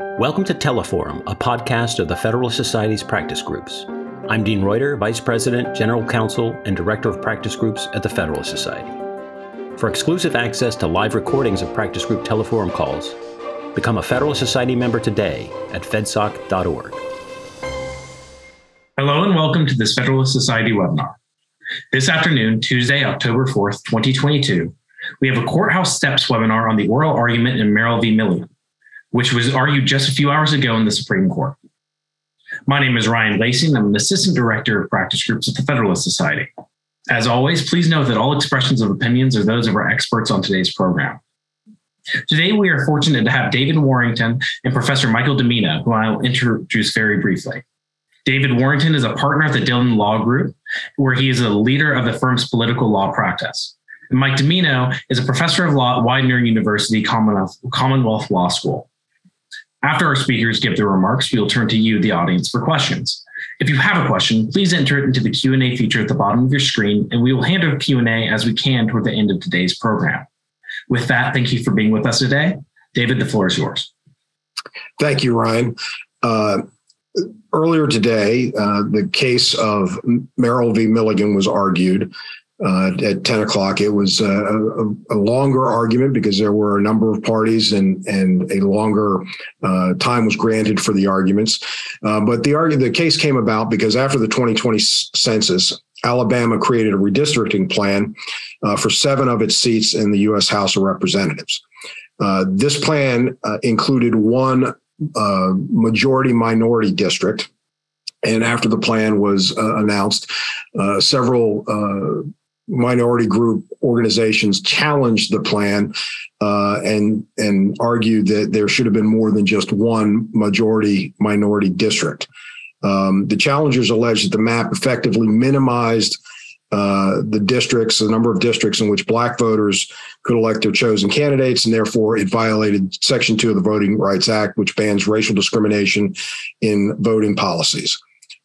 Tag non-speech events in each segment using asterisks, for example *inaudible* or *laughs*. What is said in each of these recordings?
Welcome to Teleforum, a podcast of the Federalist Society's practice groups. I'm Dean Reuter, Vice President, General Counsel, and Director of Practice Groups at the Federalist Society. For exclusive access to live recordings of practice group Teleforum calls, become a Federalist Society member today at fedsoc.org. Hello and welcome to this Federalist Society webinar. This afternoon, Tuesday, October 4th, 2022, we have a courthouse steps webinar on the oral argument in Merrill v. Milligan, which was argued just a few hours ago in the Supreme Court. My name is Ryan Lacey, and I'm an Assistant Director of Practice Groups at the Federalist Society. As always, please note that all expressions of opinions are those of our experts on today's program. Today, we are fortunate to have David Warrington and Professor Michael Dimino, who I'll introduce very briefly. David Warrington is a partner at the Dhillon Law Group, where he is a leader of the firm's political law practice. And Mike Dimino is a professor of law at Widener University Commonwealth Law School. After our speakers give their remarks, we will turn to you, the audience, for questions. If you have a question, please enter it into the Q&A feature at the bottom of your screen, and we will handle Q&A as we can toward the end of today's program. With that, thank you for being with us today. David, the floor is yours. Thank you, Ryan. Uh, earlier today, uh, the case of Merrill v. Milligan was argued uh, at 10 o'clock. It was a, a, a, longer argument because there were a number of parties and, and a longer uh, time was granted for the arguments. Uh, but the, argue, the case came about because after the 2020 census, Alabama created a redistricting plan uh, for seven of its seats in the U.S. House of Representatives. Uh, this plan included one uh, majority minority district. And after the plan was uh, announced, uh, several uh, minority group organizations challenged the plan uh, and and argued that there should have been more than just one majority minority district. Um, the challengers alleged that the map effectively minimized uh, the districts, the number of districts in which black voters could elect their chosen candidates, and therefore it violated Section 2 of the Voting Rights Act, which bans racial discrimination in voting policies.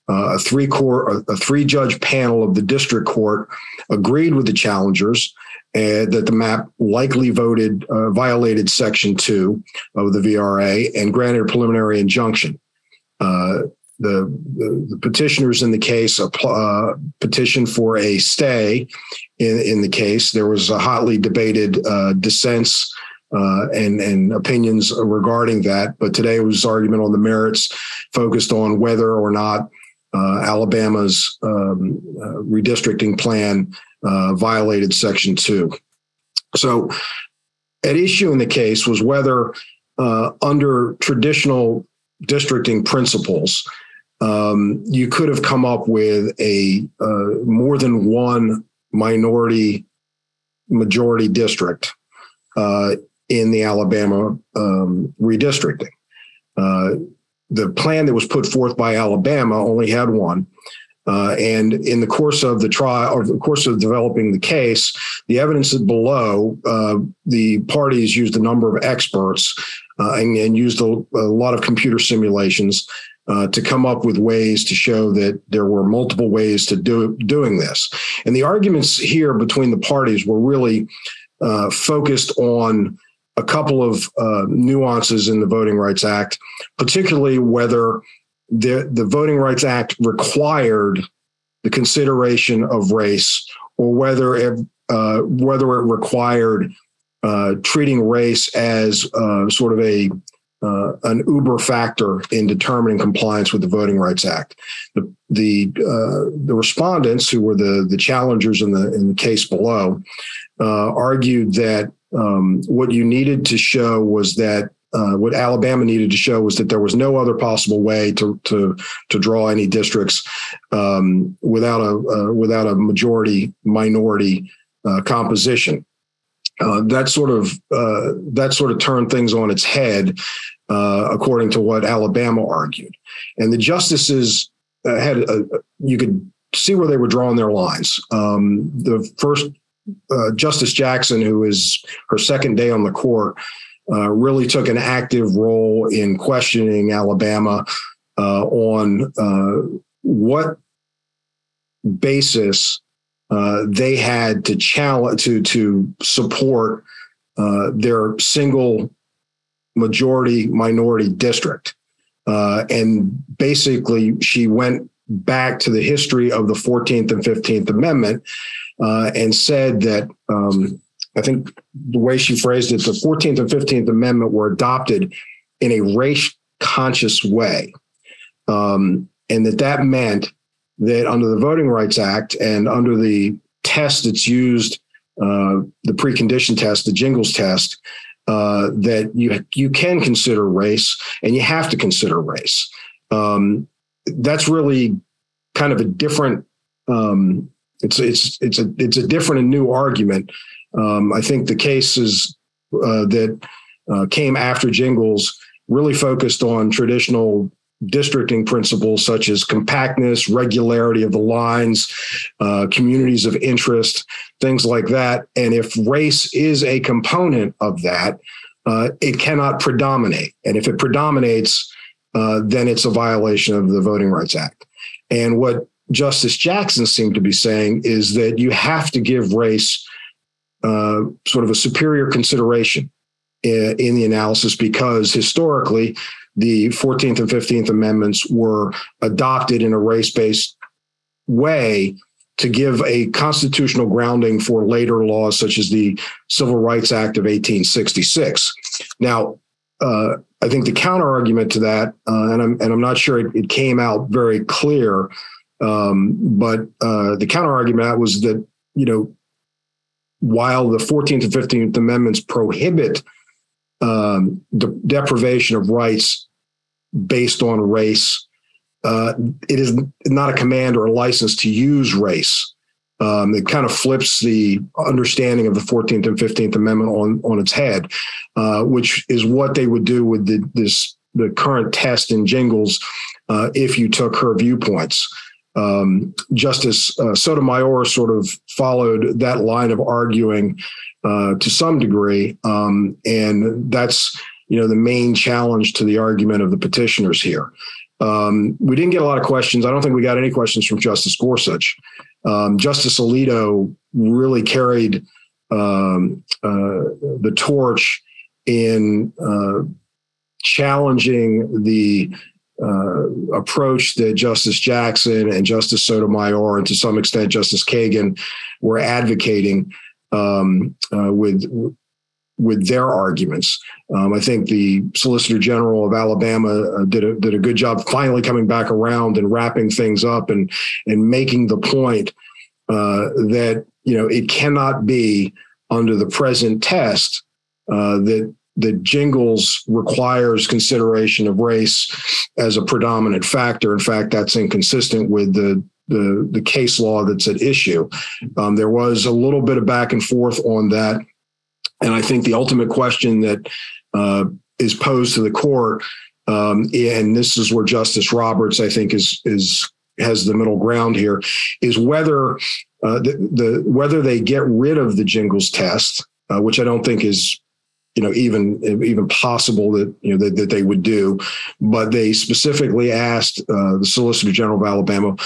Uh, a three court, a, three judge panel of the district court agreed with the challengers uh, that the map likely voted uh, violated Section 2 of the VRA and granted a preliminary injunction. Uh, the, the, the petitioners in the case uh, petitioned for a stay in, in the case. There was a hotly debated uh, dissents uh, and, and opinions regarding that. But today was argument on the merits focused on whether or not uh, Alabama's um, uh, redistricting plan uh, violated Section 2. So, at issue in the case was whether, under traditional districting principles, um, you could have come up with a uh, more than one minority majority district uh, in the Alabama um, redistricting. The plan that was put forth by Alabama only had one. Uh, and in the course of the trial, or the course of developing the case, the evidence below, uh, the parties used a number of experts uh, and, and, used a, a, lot of computer simulations uh, to come up with ways to show that there were multiple ways to do doing this. And the arguments here between the parties were really uh, focused on a couple of uh, nuances in the Voting Rights Act, particularly whether the, the Voting Rights Act required the consideration of race or whether it, uh, whether it required uh, treating race as uh, sort of a uh, an uber factor in determining compliance with the Voting Rights Act. The the uh, the respondents, who were the the challengers in the in the case below, argued that um, what you needed to show was that. Uh, what Alabama needed to show was that there was no other possible way to to to draw any districts um, without a uh, without a majority minority uh, composition. Uh, that sort of uh, that sort of turned things on its head, uh, according to what Alabama argued, and the justices had a, you could see where they were drawing their lines. Um, the first uh, Justice Jackson, who is her second day on the court, uh, really took an active role in questioning Alabama on what basis uh, they had to challenge to to support uh, their single majority minority district. Uh, and basically, she went back to the history of the 14th and 15th Amendment uh, and said that um, I think the way she phrased it, the 14th and 15th Amendment were adopted in a race conscious way. Um, and that that meant that under the Voting Rights Act and under the test that's used, uh, the precondition test, the Jingles test, uh, that you you can consider race and you have to consider race. Um, that's really kind of a different. Um, it's it's it's a it's a different and new argument. Um, I think the cases uh, that uh, came after Jingles really focused on traditional districting principles such as compactness, regularity of the lines, uh, communities of interest, things like that. And if race is a component of that, uh, it cannot predominate. And if it predominates, uh, then it's a violation of the Voting Rights Act. And what Justice Jackson seemed to be saying is that you have to give race uh, sort of a superior consideration in, in the analysis because historically the 14th and 15th Amendments were adopted in a race based way to give a constitutional grounding for later laws such as the Civil Rights Act of 1866. Now, uh, I think the counter argument to that, uh, and I'm and I'm not sure it, it came out very clear, um, but uh, the counter argument was that you know while the 14th and 15th Amendments prohibit um, the deprivation of rights based on race. Uh, it is not a command or a license to use race. Um, it kind of flips the understanding of the 14th and 15th Amendment on, on its head, uh, which is what they would do with the, this the current test in Jingles uh, if you took her viewpoints. Um, Justice uh, Sotomayor sort of followed that line of arguing uh, to some degree, um, and that's you know the main challenge to the argument of the petitioners here. Um, we didn't get a lot of questions. I don't think we got any questions from Justice Gorsuch. Um, Justice Alito really carried um, uh, the torch in uh, challenging the uh, approach that Justice Jackson and Justice Sotomayor, and to some extent Justice Kagan, were advocating um, uh, with with their arguments. Um, I think the Solicitor General of Alabama uh, did a did a good job finally coming back around and wrapping things up and and making the point uh, that you know it cannot be under the present test uh, that that jingles requires consideration of race as a predominant factor. In fact, that's inconsistent with the the, the case law that's at issue. Um, there was a little bit of back and forth on that. And I think the ultimate question that uh, is posed to the court, um, and this is where Justice Roberts, I think, is is has the middle ground here, is whether uh, the, the whether they get rid of the jingles test, uh, which I don't think is you know even even possible that you know that, that they would do. But they specifically asked uh, the solicitor general of alabama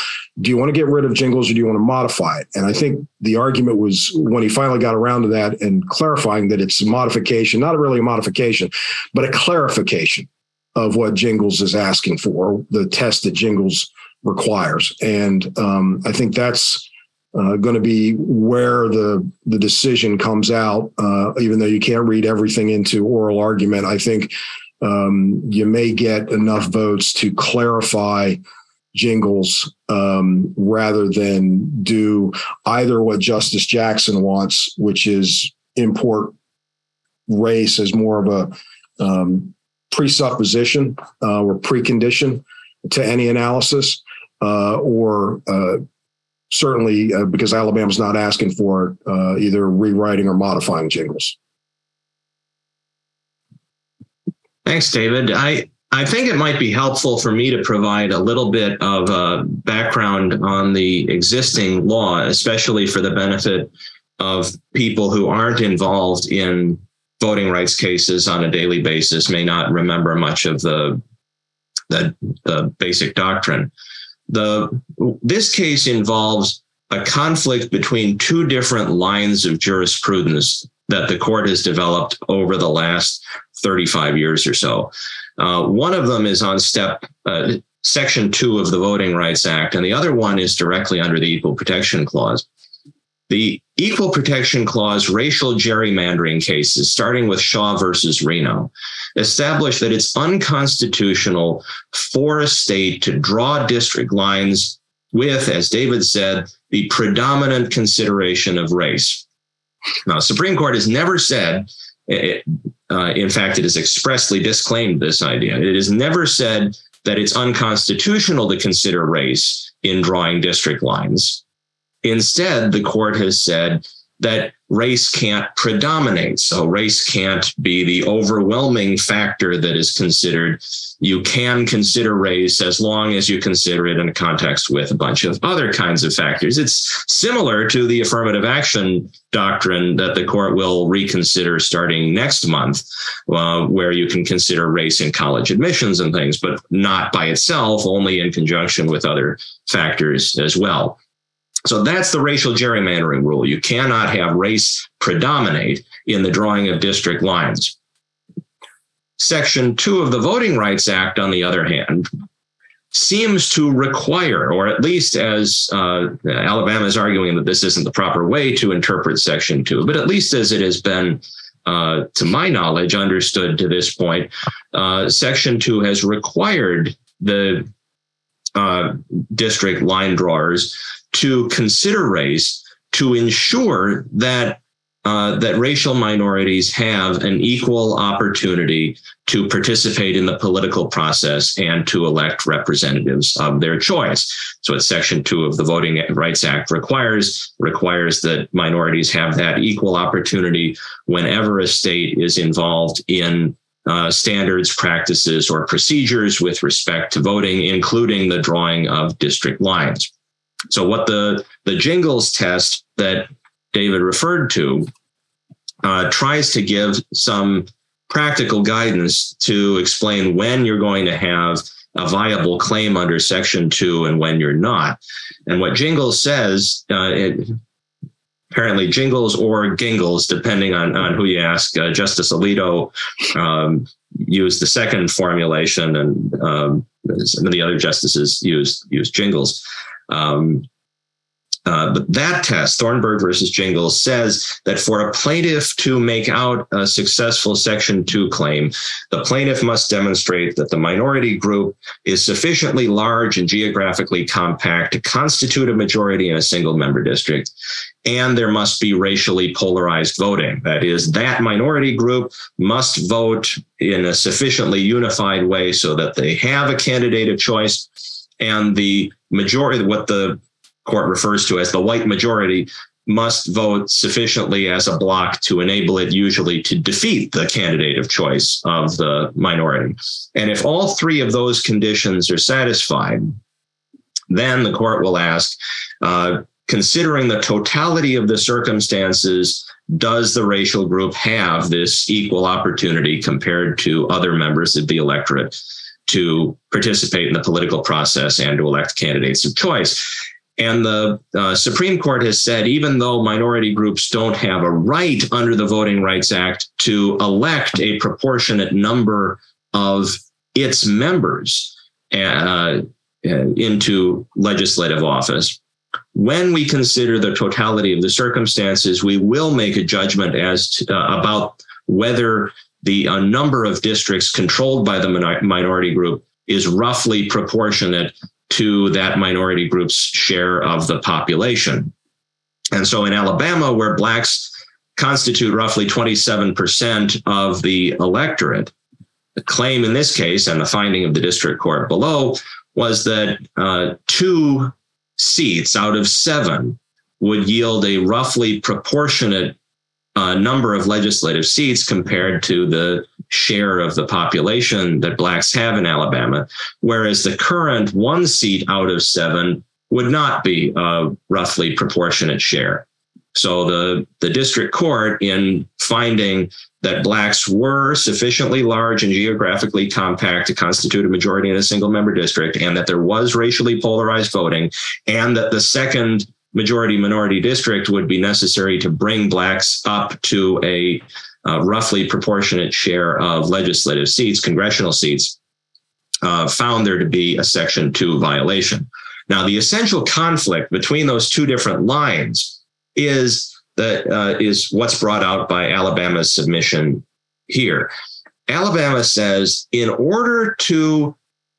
do you want to get rid of jingles or do you want to modify it? And i think the argument was when he finally got around to that and clarifying that it's a modification not really a modification but a clarification of what jingles is asking for the test that jingles requires. And um, i think that's uh, going to be where the the decision comes out. Uh, even though you can't read everything into oral argument, I think um, you may get enough votes to clarify jingles um, rather than do either what Justice Jackson wants, which is import race as more of a um, presupposition uh, or precondition to any analysis, uh, or uh, certainly uh, because Alabama's not asking for uh, either rewriting or modifying jingles. Thanks, David. I I think it might be helpful for me to provide a little bit of uh, background on the existing law, especially for the benefit of people who aren't involved in voting rights cases on a daily basis, may not remember much of the the, the basic doctrine. The this case involves a conflict between two different lines of jurisprudence that the court has developed over the last 35 years or so. Uh, one of them is on step uh, section two of the Voting Rights Act, and the other one is directly under the Equal Protection Clause. The Equal Protection Clause racial gerrymandering cases, starting with Shaw versus Reno, establish that it's unconstitutional for a state to draw district lines with, as David said, the predominant consideration of race. Now, the Supreme Court has never said, it, uh, in fact, it has expressly disclaimed this idea. It has never said that it's unconstitutional to consider race in drawing district lines. Instead, the court has said that race can't predominate. So race can't be the overwhelming factor that is considered. You can consider race as long as you consider it in a context with a bunch of other kinds of factors. It's similar to the affirmative action doctrine that the court will reconsider starting next month, uh, where you can consider race in college admissions and things, but not by itself, only in conjunction with other factors as well. So that's the racial gerrymandering rule. You cannot have race predominate in the drawing of district lines. Section two of the Voting Rights Act, on the other hand, seems to require, or at least as uh, Alabama is arguing that this isn't the proper way to interpret Section two, but at least as it has been, uh, to my knowledge, understood to this point, uh, Section two has required the uh, district line drawers to consider race to ensure that uh, that racial minorities have an equal opportunity to participate in the political process and to elect representatives of their choice. So, it's Section Two of the Voting Rights Act requires requires that minorities have that equal opportunity whenever a state is involved in uh, standards, practices, or procedures with respect to voting, including the drawing of district lines. So what the the jingles test that David referred to uh, tries to give some practical guidance to explain when you're going to have a viable claim under Section Two and when you're not. And what Jingles says, uh, it, apparently Jingles or Gingles, depending on, on who you ask. Uh, Justice Alito um, used the second formulation, and um, some of the other justices used used Jingles. Um, uh, but that test, Thornburg versus Jingles, says that for a plaintiff to make out a successful Section 2 claim, the plaintiff must demonstrate that the minority group is sufficiently large and geographically compact to constitute a majority in a single member district. And there must be racially polarized voting. That is, that minority group must vote in a sufficiently unified way so that they have a candidate of choice and the majority, what the court refers to as the white majority, must vote sufficiently as a block to enable it usually to defeat the candidate of choice of the minority. And if all three of those conditions are satisfied, then the court will ask, uh, considering the totality of the circumstances, does the racial group have this equal opportunity compared to other members of the electorate to participate in the political process and to elect candidates of choice? And the uh, Supreme Court has said even though minority groups don't have a right under the Voting Rights Act to elect a proportionate number of its members uh, uh, into legislative office, when we consider the totality of the circumstances, we will make a judgment as to, uh, about whether the uh, number of districts controlled by the minority group is roughly proportionate to that minority group's share of the population. And so in Alabama, where blacks constitute roughly 27% of the electorate, the claim in this case and the finding of the district court below was that uh, two seats out of seven would yield a roughly proportionate uh, number of legislative seats compared to the share of the population that blacks have in Alabama, whereas the current one seat out of seven would not be a roughly proportionate share. So the, the district court, in finding that blacks were sufficiently large and geographically compact to constitute a majority in a single member district, and that there was racially polarized voting, and that the second majority minority district would be necessary to bring blacks up to a uh, roughly proportionate share of legislative seats, congressional seats, uh, found there to be a Section 2 violation. Now, the essential conflict between those two different lines is that uh, is what's brought out by Alabama's submission here. Alabama says in order to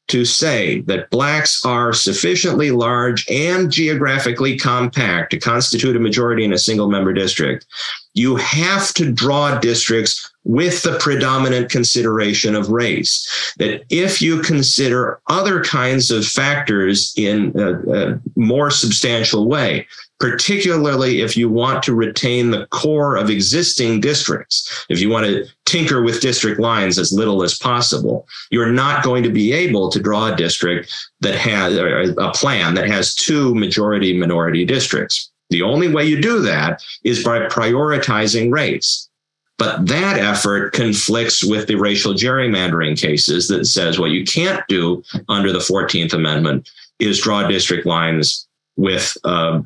to say that blacks are sufficiently large and geographically compact to constitute a majority in a single member district, you have to draw districts with the predominant consideration of race. That if you consider other kinds of factors in a, a more substantial way, particularly if you want to retain the core of existing districts. If you want to tinker with district lines as little as possible, you're not going to be able to draw a district that has a plan that has two majority minority districts. The only way you do that is by prioritizing race. But that effort conflicts with the racial gerrymandering cases that says what you can't do under the 14th Amendment is draw district lines with uh,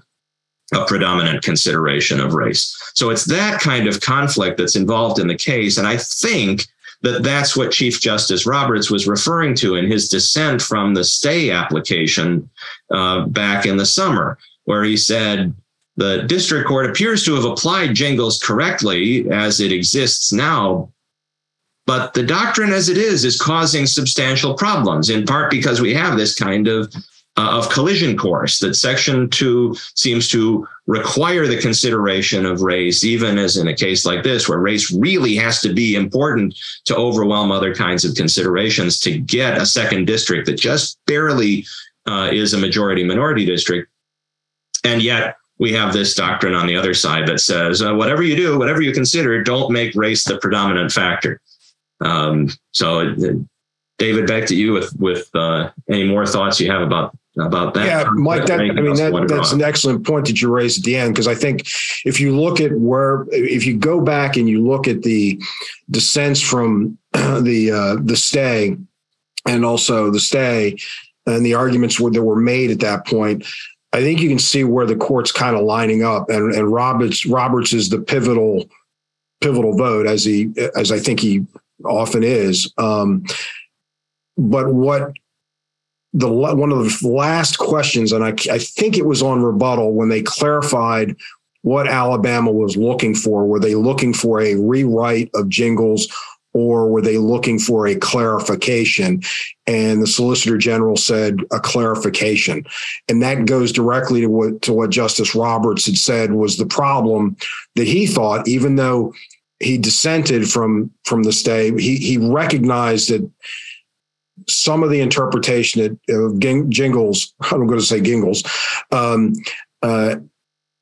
a predominant consideration of race. So it's that kind of conflict that's involved in the case. And I think that that's what Chief Justice Roberts was referring to in his dissent from the stay application uh, back in the summer, where he said, the district court appears to have applied Jingles correctly as it exists now, but the doctrine as it is is causing substantial problems, in part because we have this kind of uh, of collision course that section 2 seems to require the consideration of race even as in a case like this where race really has to be important to overwhelm other kinds of considerations to get a second district that just barely uh, is a majority minority district. And yet we have this doctrine on the other side that says uh, whatever you do whatever you consider don't make race the predominant factor. Um, so david back to you with with uh, any more thoughts you have about about that. Yeah, Mike, that, I mean, that, that's an excellent point that you raised at the end, because I think if you look at where, if you go back and you look at the dissents from *clears throat* the, uh, the stay and also the stay and the arguments were, that were made at that point, I think you can see where the court's kind of lining up and, and Roberts, Roberts is the pivotal, pivotal vote as he, as I think he often is. Um, but what the one of the last questions, and I, I think it was on rebuttal when they clarified what Alabama was looking for. Were they looking for a rewrite of jingles? Or were they looking for a clarification? And the Solicitor General said a clarification. And that goes directly to what, to what Justice Roberts had said was the problem that he thought, even though he dissented from, from the stay, he, he recognized that some of the interpretation of jingles, *laughs* I'm going to say gingles, um, uh,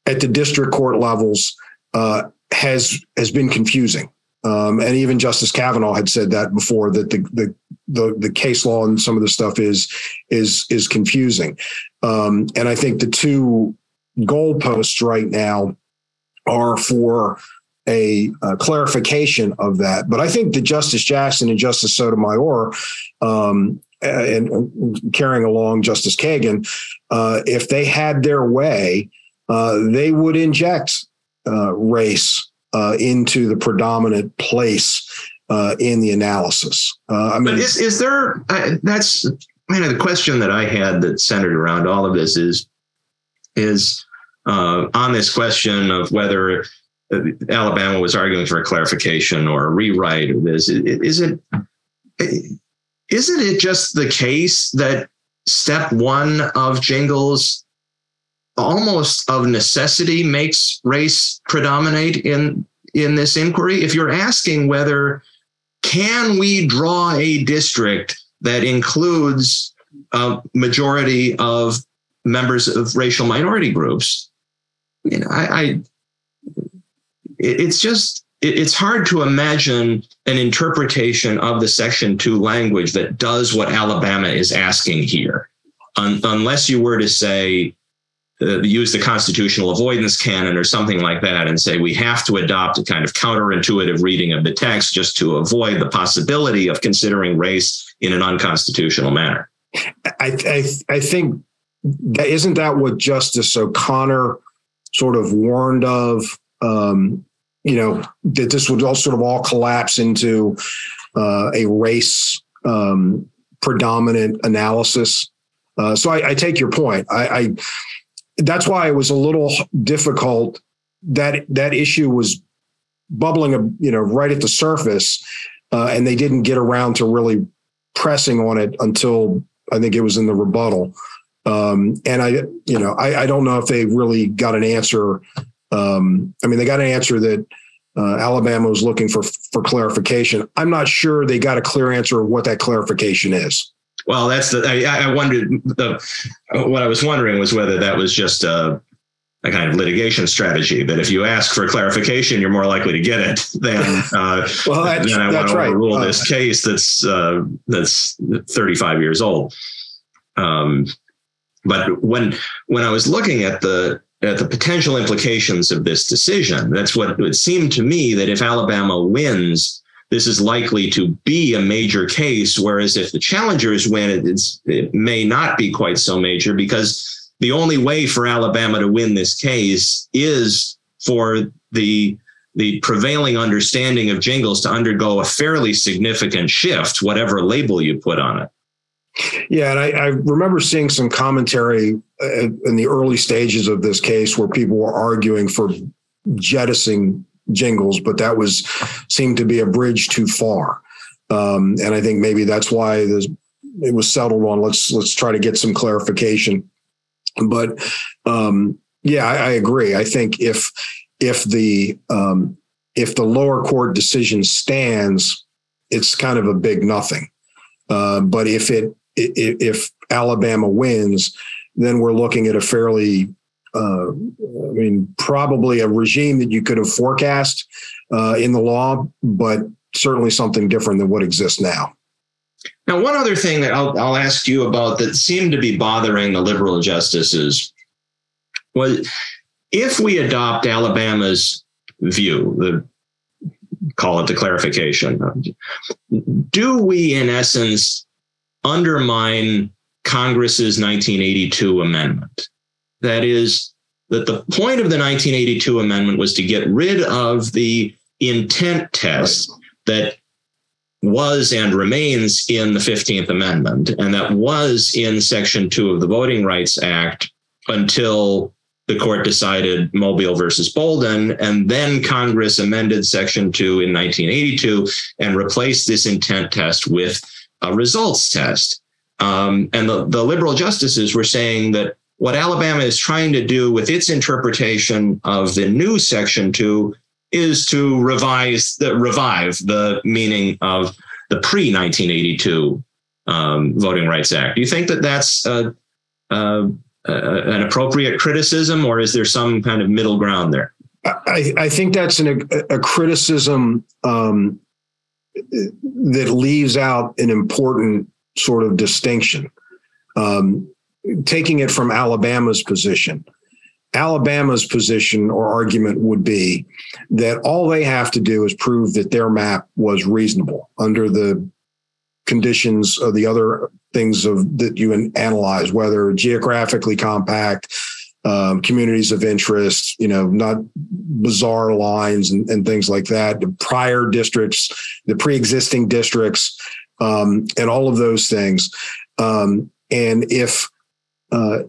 at the district court levels uh, has has been confusing. Um, and even Justice Kavanaugh had said that before that the, the the the, case law and some of the stuff is is is confusing. Um, and I think the two goalposts right now are for a, a, clarification of that. But I think that Justice Jackson and Justice Sotomayor, um, and carrying along Justice Kagan, uh, if they had their way, uh, they would inject uh, race uh, into the predominant place uh, in the analysis. Uh, I mean, is, is there? that's kind of the question that I had that centered around all of this is is on this question of whether Alabama was arguing for a clarification or a rewrite of this. Is it isn't it just the case that step one of jingles almost of necessity makes race predominate in in this inquiry? If you're asking whether can we draw a district that includes a majority of members of racial minority groups, you know, I, I it's just it's hard to imagine an interpretation of the section 2 language that does what alabama is asking here. Un- unless you were to say uh, use the constitutional avoidance canon or something like that and say we have to adopt a kind of counterintuitive reading of the text just to avoid the possibility of considering race in an unconstitutional manner. I i, I think that isn't that what justice o'connor sort of warned of um, you know, that this would all sort of all collapse into uh, a race um, predominant analysis. Uh, so I, I, take your point. I, I that's why it was a little difficult. That that issue was bubbling, you know, right at the surface, uh, and they didn't get around to really pressing on it until I think it was in the rebuttal. Um, and I, you know, I, I, don't know if they really got an answer. Um, I mean, they got an answer that uh, Alabama was looking for for clarification. I'm not sure they got a clear answer of what that clarification is. Well, that's the I, I wondered the what I was wondering was whether that was just a, a kind of litigation strategy that if you ask for clarification, you're more likely to get it than uh, *laughs* well, that's, then I want to overrule right. this uh, case that's uh, that's 35 years old. Um, but when when I was looking at the at the potential implications of this decision, that's what it seemed to me that if Alabama wins, this is likely to be a major case. Whereas if the challengers win, it may not be quite so major because the only way for Alabama to win this case is for the the prevailing understanding of jingles to undergo a fairly significant shift, whatever label you put on it. Yeah, and I, I, remember seeing some commentary uh, in the early stages of this case where people were arguing for jettisoning jingles, but that was seemed to be a bridge too far. Um, and I think maybe that's why it was settled on. Let's let's try to get some clarification. But um, yeah, I, I, agree. I think if if the um, if the lower court decision stands, it's kind of a big nothing. Uh, but if it if Alabama wins, then we're looking at a fairly, uh, I mean, probably a regime that you could have forecast uh, in the law, but certainly something different than what exists now. Now, one other thing that I'll, I'll ask you about that seemed to be bothering the liberal justices was if we adopt Alabama's view, the call it the clarification, do we, in essence, undermine Congress's 1982 amendment. That is, that the point of the 1982 amendment was to get rid of the intent test that was and remains in the 15th Amendment, and that was in Section 2 of the Voting Rights Act until the court decided Mobile versus Bolden. And then Congress amended Section 2 in 1982 and replaced this intent test with a results test. Um, and the, the liberal justices were saying that what Alabama is trying to do with its interpretation of the new Section 2 is to revise the revive the meaning of the pre 1982 um, Voting Rights Act. Do you think that that's a, a, a, an appropriate criticism, or is there some kind of middle ground there? I, I think that's an, a, criticism um, that leaves out an important sort of distinction. Um, taking it from Alabama's position, Alabama's position or argument would be that all they have to do is prove that their map was reasonable under the conditions of the other things of that you analyze, whether geographically compact, um, communities of interest, you know, not bizarre lines and, and things like that, the prior districts, the pre-existing districts, um, and all of those things. Um, and if uh,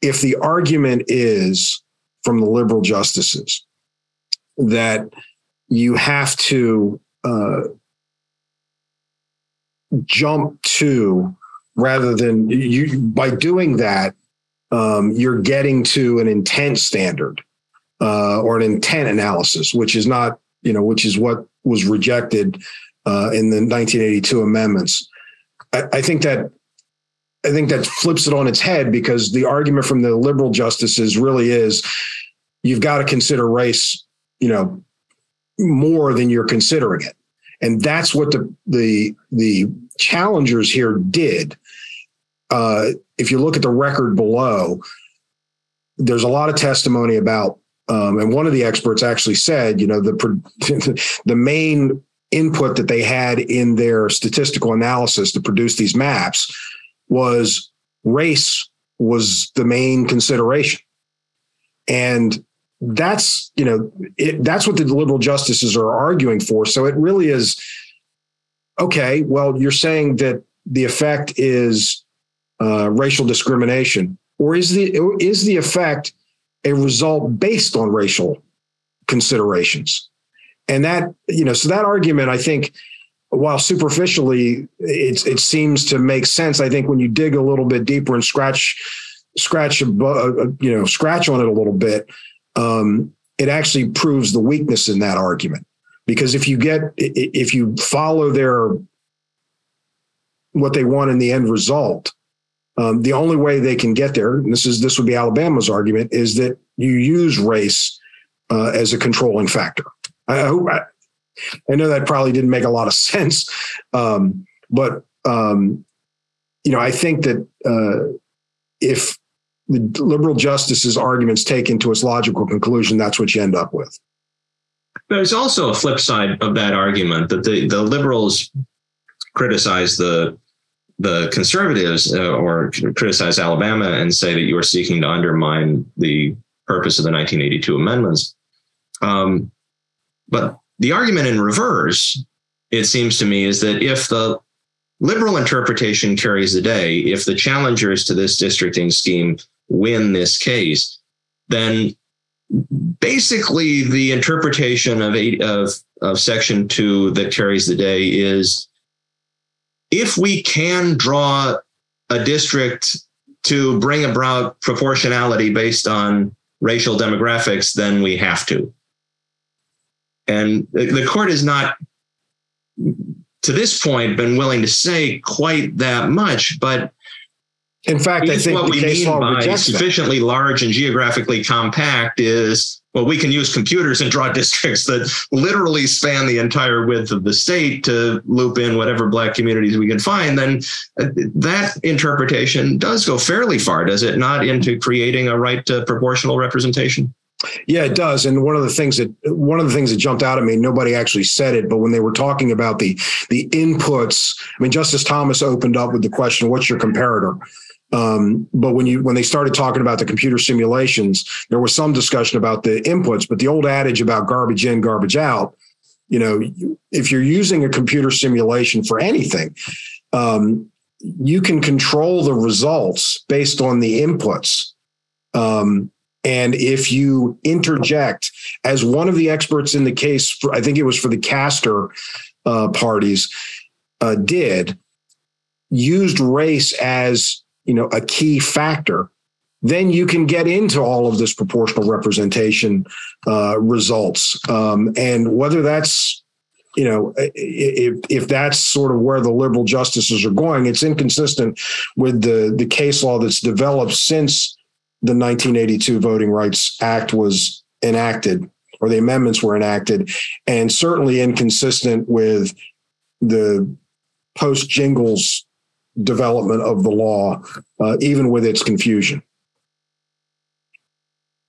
if the argument is from the liberal justices that you have to uh, jump to rather than you by doing that um, you're getting to an intent standard uh, or an intent analysis, which is not, you know, which is what was rejected uh, in the 1982 amendments. I, I, think that I think that flips it on its head because the argument from the liberal justices really is you've got to consider race, you know, more than you're considering it. And that's what the the the challengers here did. Uh, if you look at the record below, there's a lot of testimony about, um, and one of the experts actually said, you know, the *laughs* the main input that they had in their statistical analysis to produce these maps was race was the main consideration, and that's you know it, that's what the liberal justices are arguing for. So it really is okay. Well, you're saying that the effect is uh, racial discrimination, or is the is the effect a result based on racial considerations? And that you know, so that argument, I think, while superficially it it seems to make sense, I think when you dig a little bit deeper and scratch scratch you know scratch on it a little bit, um, it actually proves the weakness in that argument. Because if you get if you follow their what they want in the end result, um, the only way they can get there, and this is this would be Alabama's argument, is that you use race uh, as a controlling factor. I, I, I, know that probably didn't make a lot of *laughs* sense, um, but um, you know I think that uh, if the liberal justice's arguments taken to its logical conclusion, that's what you end up with. There's also a flip side of that argument that the, the liberals criticize the the conservatives uh, or criticize Alabama and say that you are seeking to undermine the purpose of the 1982 amendments. Um, but the argument in reverse, it seems to me, is that if the liberal interpretation carries the day, if the challengers to this districting scheme win this case, then basically the interpretation of, eight, of, of Section 2 that carries the day is if we can draw a district to bring about proportionality based on racial demographics, then we have to. And the court has not, to this point, been willing to say quite that much, but in fact, I think what we mean by sufficiently that. large and geographically compact is well, we can use computers and draw *laughs* districts that literally span the entire width of the state to loop in whatever black communities we can find. Then uh, that interpretation does go fairly far, does it not, into creating a right to proportional representation? Yeah, it does. And one of the things that one of the things that jumped out at me, nobody actually said it, but when they were talking about the the inputs, I mean, Justice Thomas opened up with the question, "What's your comparator?" Um, but when you when they started talking about the computer simulations, there was some discussion about the inputs. But the old adage about garbage in, garbage out, you know, if you're using a computer simulation for anything, um, you can control the results based on the inputs. Um, and if you interject, as one of the experts in the case, for, I think it was for the caster uh, parties, uh, did, used race as you know a key factor then you can get into all of this proportional representation uh, results. Um, and whether that's you know if if that's sort of where the liberal justices are going it's inconsistent with the the case law that's developed since the 1982 voting rights act was enacted or the amendments were enacted and certainly inconsistent with the post jingles development of the law, uh, even with its confusion.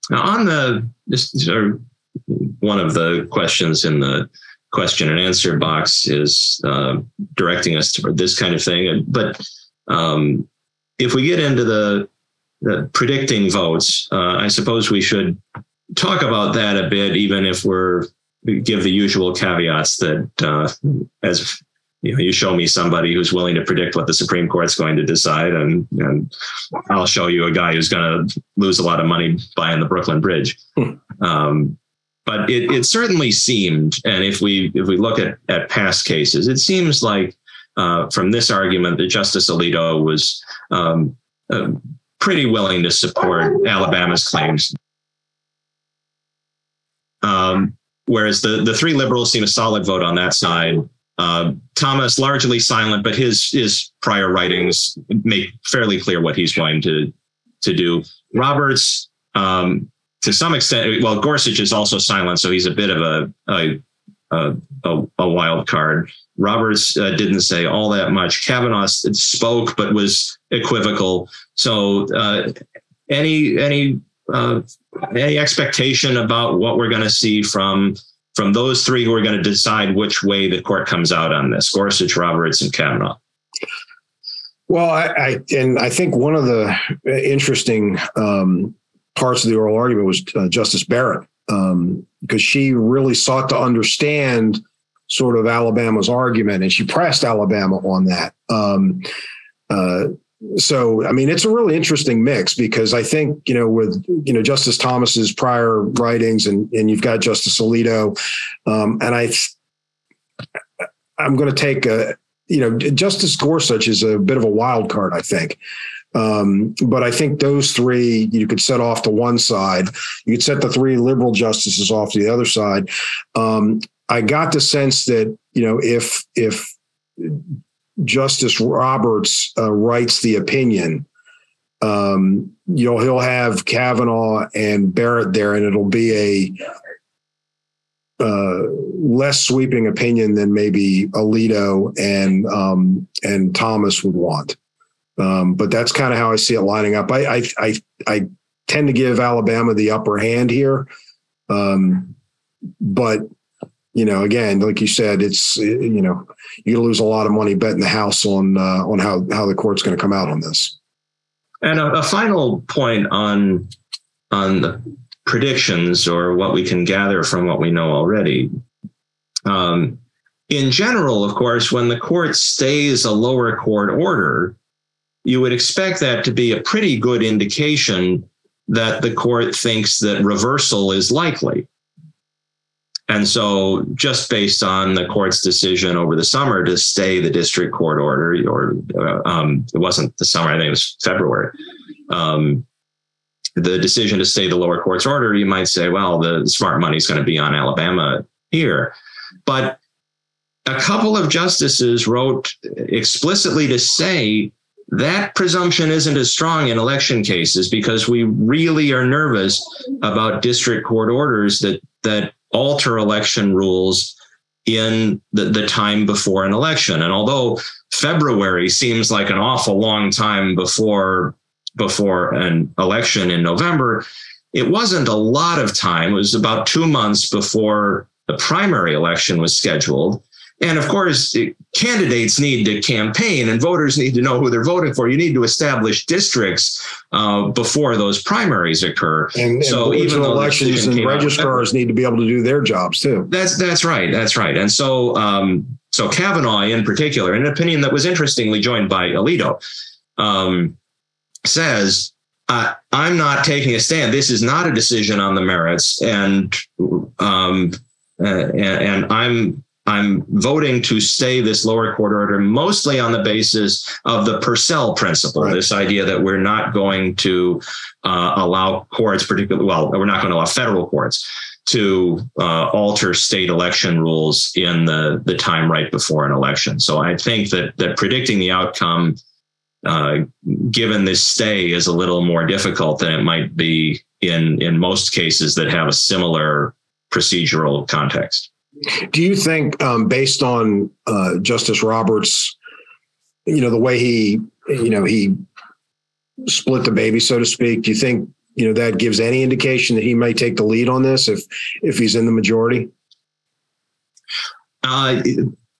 Now, on the this one of the questions in the question and answer box is uh, directing us to this kind of thing. But um, if we get into the, the predicting votes, uh, I suppose we should talk about that a bit, even if we're give the usual caveats that uh, as you know, you show me somebody who's willing to predict what the Supreme Court's going to decide, and, and I'll show you a guy who's going to lose a lot of money buying the Brooklyn Bridge. Hmm. Um, but it, it certainly seemed, and if we if we look at, at past cases, it seems like uh, from this argument that Justice Alito was um, uh, pretty willing to support Alabama's claims. Um, whereas the, the three liberals seem a solid vote on that side. Uh, Thomas largely silent, but his his prior writings make fairly clear what he's going to to do. Roberts, um, to some extent, well, Gorsuch is also silent, so he's a bit of a a, a, a wild card. Roberts uh, didn't say all that much. Kavanaugh spoke, but was equivocal. So, uh, any any uh, any expectation about what we're going to see from from those three who are going to decide which way the court comes out on this Gorsuch, Roberts, and Kavanaugh? Well, I, I and I think one of the interesting um, parts of the oral argument was uh, Justice Barrett, because um, she really sought to understand sort of Alabama's argument, and she pressed Alabama on that. Um, uh, so, I mean, it's a really interesting mix because I think you know with you know Justice Thomas's prior writings, and and you've got Justice Alito, um, and I, I'm going to take a you know Justice Gorsuch is a bit of a wild card, I think. Um, but I think those three you could set off to one side. You could set the three liberal justices off to the other side. Um, I got the sense that you know if if Justice Roberts uh, writes the opinion, um, you know he'll have Kavanaugh and Barrett there, and it'll be a uh, less sweeping opinion than maybe Alito and um, and Thomas would want. Um, but that's kind of how I see it lining up. I, I I I tend to give Alabama the upper hand here, um, but you know, again, like you said, it's you know, you lose a lot of money betting the house on uh, on how how the court's going to come out on this. And a, a, final point on on the predictions or what we can gather from what we know already. Um, in general, of course, when the court stays a lower court order, you would expect that to be a pretty good indication that the court thinks that reversal is likely. And so, just based on the court's decision over the summer to stay the district court order, or uh, um, it wasn't the summer, I think it was February, um, the decision to stay the lower court's order, you might say, well, the smart money is going to be on Alabama here. But a couple of justices wrote explicitly to say that presumption isn't as strong in election cases because we really are nervous about district court orders that that alter election rules in the, the time before an election. And although February seems like an awful long time before before an election in November, it wasn't a lot of time. It was about two months before the primary election was scheduled. And of course, candidates need to campaign and voters need to know who they're voting for. You need to establish districts uh, before those primaries occur. And, so and even elections and registrars need to be able to do their jobs too. That's that's right. That's right. And so um, so Kavanaugh in particular, an opinion that was interestingly joined by Alito, um, says uh, I'm not taking a stand. This is not a decision on the merits, and um, uh, and, and I'm I'm voting to stay this lower court order mostly on the basis of the Purcell principle, right. this idea that we're not going to uh, allow courts, particularly, well, we're not going to allow federal courts to uh, alter state election rules in the, the time right before an election. So I think that, that predicting the outcome, uh, given this stay, is a little more difficult than it might be in, in most cases that have a similar procedural context. Do you think, um, based on uh, Justice Roberts, you know, the way he, you know, he split the baby, so to speak, do you think, you know, that gives any indication that he may take the lead on this if if he's in the majority? Uh,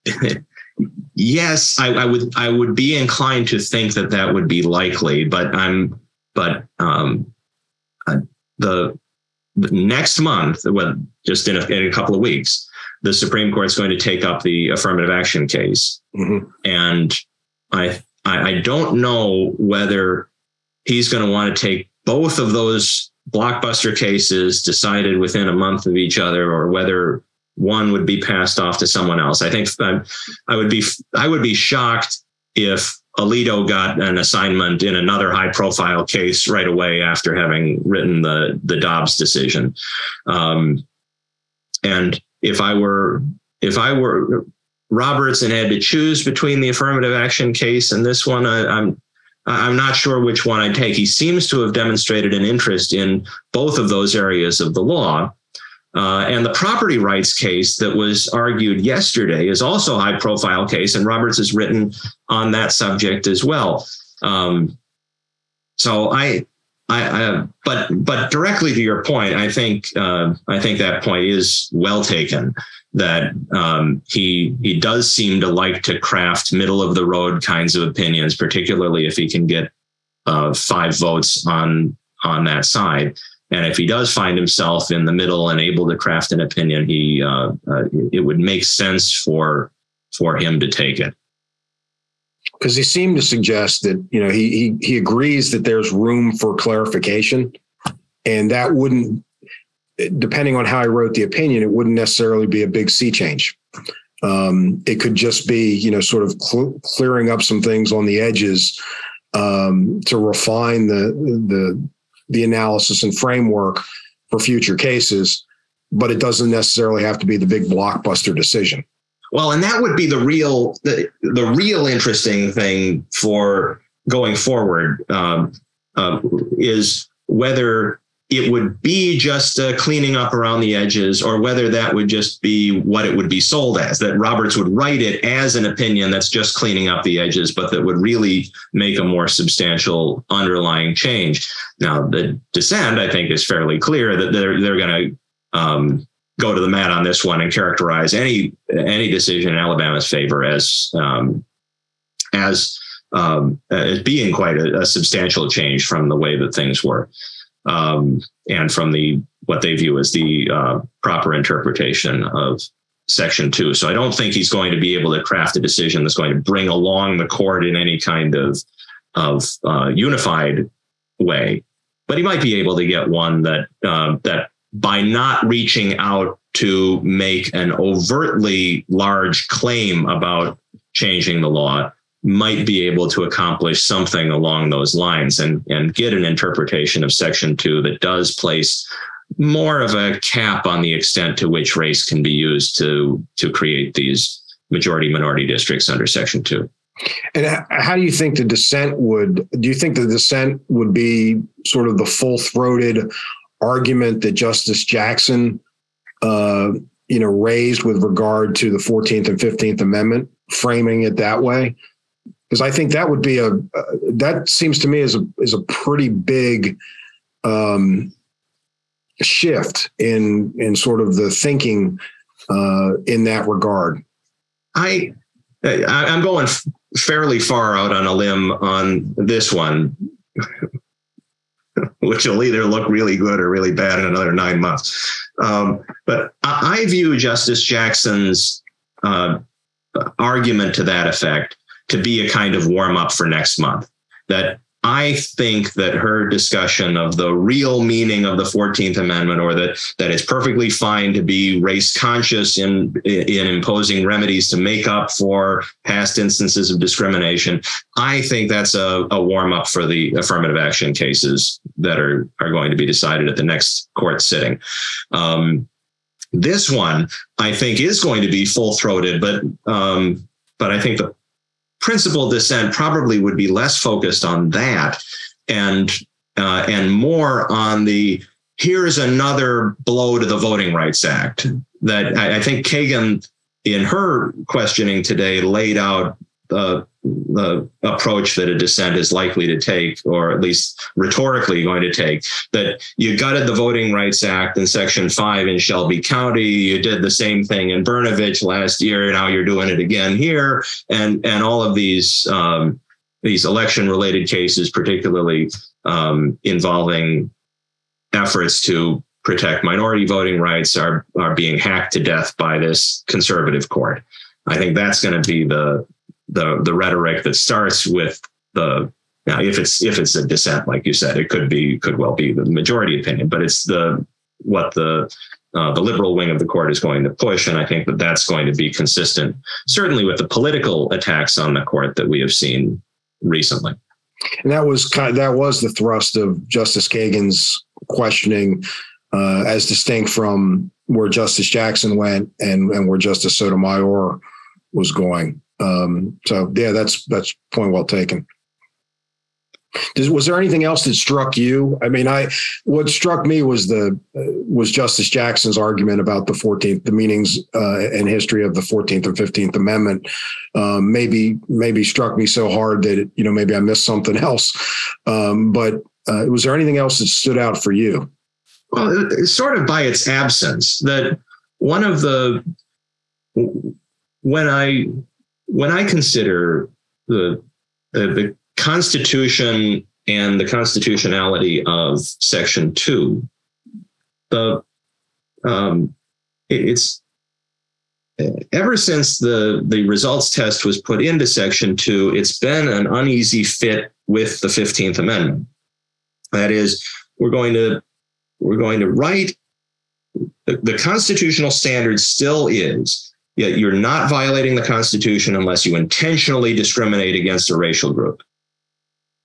*laughs* yes, I, I, would. I would be inclined to think that that would be likely, but I'm. But um, uh, the, the next month, well, just in a, in a couple of weeks, the Supreme Court is going to take up the affirmative action case. Mm-hmm. And I, I, I don't know whether he's going to want to take both of those blockbuster cases decided within a month of each other, or whether one would be passed off to someone else. I think I, I would be I would be shocked if Alito got an assignment in another high profile case right away after having written the the Dobbs decision. Um, and if I were if I were Roberts and had to choose between the affirmative action case and this one, I, I'm I'm not sure which one I'd take. He seems to have demonstrated an interest in both of those areas of the law. Uh, and the property rights case that was argued yesterday is also a high profile case, and Roberts has written on that subject as well. Um, so I, I, I, but but directly to your point, I think uh, I think that point is well taken. That um, he he does seem to like to craft middle of the road kinds of opinions, particularly if he can get uh, five votes on on that side. And if he does find himself in the middle and able to craft an opinion, he uh, uh, it would make sense for for him to take it. Because he seemed to suggest that you know he he he agrees that there's room for clarification, and that wouldn't, depending on how I wrote the opinion, it wouldn't necessarily be a big sea change. Um, it could just be you know sort of cl- clearing up some things on the edges um, to refine the the the analysis and framework for future cases, but it doesn't necessarily have to be the big blockbuster decision. Well, and that would be the real the, the real interesting thing for going forward um, uh, is whether it would be just uh, cleaning up around the edges, or whether that would just be what it would be sold as. That Roberts would write it as an opinion that's just cleaning up the edges, but that would really make a more substantial underlying change. Now, the dissent, I think, is fairly clear that they're they're going to um, go to the mat on this one and characterize any any decision in Alabama's favor as um, as um, as being quite a, a substantial change from the way that things were um, and from the what they view as the uh, proper interpretation of section two. So I don't think he's going to be able to craft a decision that's going to bring along the court in any kind of of uh, unified way, but he might be able to get one that uh, that by not reaching out to make an overtly large claim about changing the law might be able to accomplish something along those lines and, and get an interpretation of Section 2 that does place more of a cap on the extent to which race can be used to, to create these majority minority districts under Section 2. And how do you think the dissent would? Do you think the dissent would be sort of the full throated argument that Justice Jackson, uh, you know, raised with regard to the Fourteenth and Fifteenth Amendment, framing it that way? because I think that would be a uh, that seems to me is a is a pretty big um, shift in in sort of the thinking uh, in that regard. I I'm going fairly far out on a limb on this one, *laughs* which will either look really good or really bad in another nine months. Um, but I, view Justice Jackson's uh, argument to that effect to be a kind of warm up for next month. That I think that her discussion of the real meaning of the 14th Amendment, or that that it's perfectly fine to be race conscious in in imposing remedies to make up for past instances of discrimination, I think that's a, a warm up for the affirmative action cases that are are going to be decided at the next court sitting. Um, this one, I think, is going to be full throated, but um, but I think the principal dissent probably would be less focused on that and uh, and more on the here's another blow to the Voting Rights Act that I, I think Kagan in her questioning today laid out the the approach that a dissent is likely to take, or at least rhetorically going to take, that you gutted the Voting Rights Act in Section 5 in Shelby County. You did the same thing in Brnovich last year. And now you're doing it again here. And, and all of these, um, these election related cases, particularly um, involving efforts to protect minority voting rights, are, are being hacked to death by this conservative court. I think that's going to be the the the rhetoric that starts with the now if it's if it's a dissent like you said it could be could well be the majority opinion but it's the what the uh, the liberal wing of the court is going to push and i think that that's going to be consistent certainly with the political attacks on the court that we have seen recently. And that was kind of, that was the thrust of justice kagan's questioning uh, as distinct from where justice jackson went and and where justice sotomayor was going um, so yeah, that's that's point well taken. Does, was there anything else that struck you? I mean, I what struck me was the uh, was Justice Jackson's argument about the Fourteenth, the meanings uh, and history of the Fourteenth and Fifteenth Amendment. Um, maybe maybe struck me so hard that it, you know maybe I missed something *laughs* else. Um, but uh, was there anything else that stood out for you? Well, sort of by its absence. That one of the when I when I consider the, the, the Constitution and the constitutionality of Section 2. The um, it, it's ever since the the results test was put into section 2 it's been an uneasy fit with the 15th amendment that is we're going to we're going to write the, the constitutional standard still is you're not violating the constitution unless you intentionally discriminate against a racial group.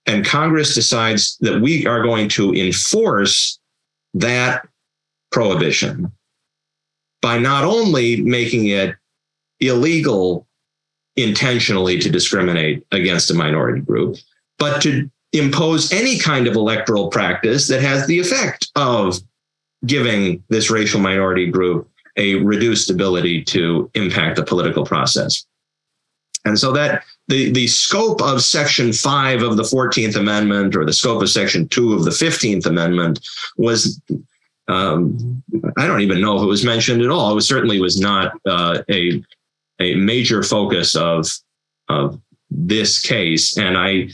And congress decides that we are going to enforce that prohibition by not only making it illegal intentionally to discriminate against a minority group, but to impose any kind of electoral practice that has the effect of giving this racial minority group a reduced ability to impact the political process. And so that the, the scope of Section 5 of the 14th Amendment or the scope of Section 2 of the 15th Amendment was um, I don't even know if it was mentioned at all. It was, certainly was not uh, a a major focus of of this case, and I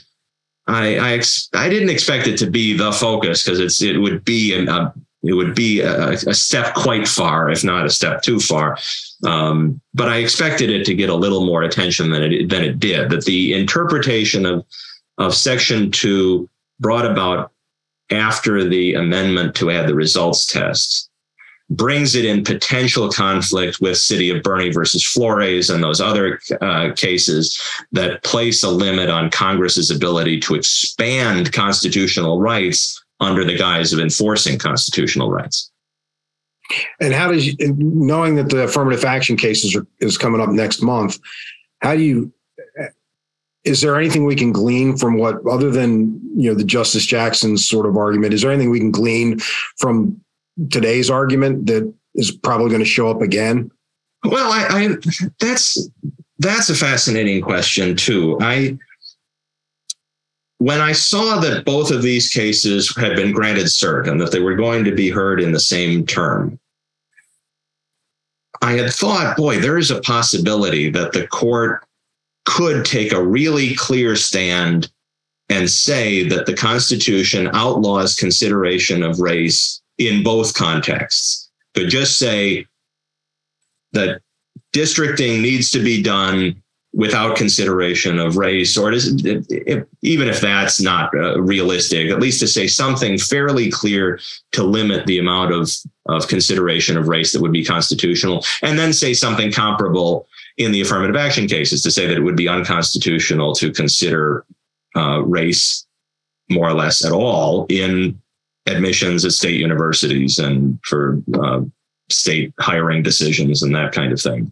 I I, ex- I didn't expect it to be the focus because it's it would be a, a it would be a, a, step quite far, if not a step too far. Um, but I expected it to get a little more attention than it than it did. That the interpretation of of Section Two brought about after the amendment to add the results test brings it in potential conflict with city of Boerne versus Flores and those other uh, cases that place a limit on Congress's ability to expand constitutional rights under the guise of enforcing constitutional rights. And how does knowing that the affirmative action cases are, is coming up next month, how do you is there anything we can glean from what other than you know the justice jackson's sort of argument is there anything we can glean from today's argument that is probably going to show up again well I, I that's that's a fascinating question too i when i saw that both of these cases had been granted cert and that they were going to be heard in the same term i had thought boy there is a possibility that the court could take a really clear stand and say that the Constitution outlaws consideration of race in both contexts. Could just say that districting needs to be done without consideration of race, or even if that's not uh, realistic, at least to say something fairly clear to limit the amount of, of consideration of race that would be constitutional, and then say something comparable in the affirmative action cases to say that it would be unconstitutional to consider uh, race more or less at all in admissions at state universities and for uh, state hiring decisions and that kind of thing.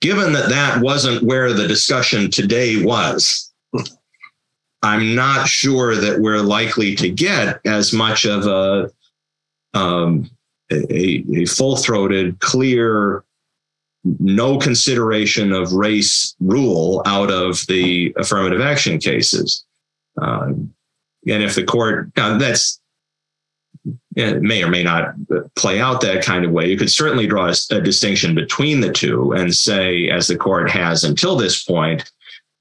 Given that that wasn't where the discussion today was, I'm not sure that we're likely to get as much of a um, a, a full throated, clear no consideration of race rule out of the affirmative action cases. Um, and if the court, that's, it may or may not play out that kind of way. You could certainly draw a, a distinction between the two and say, as the court has until this point,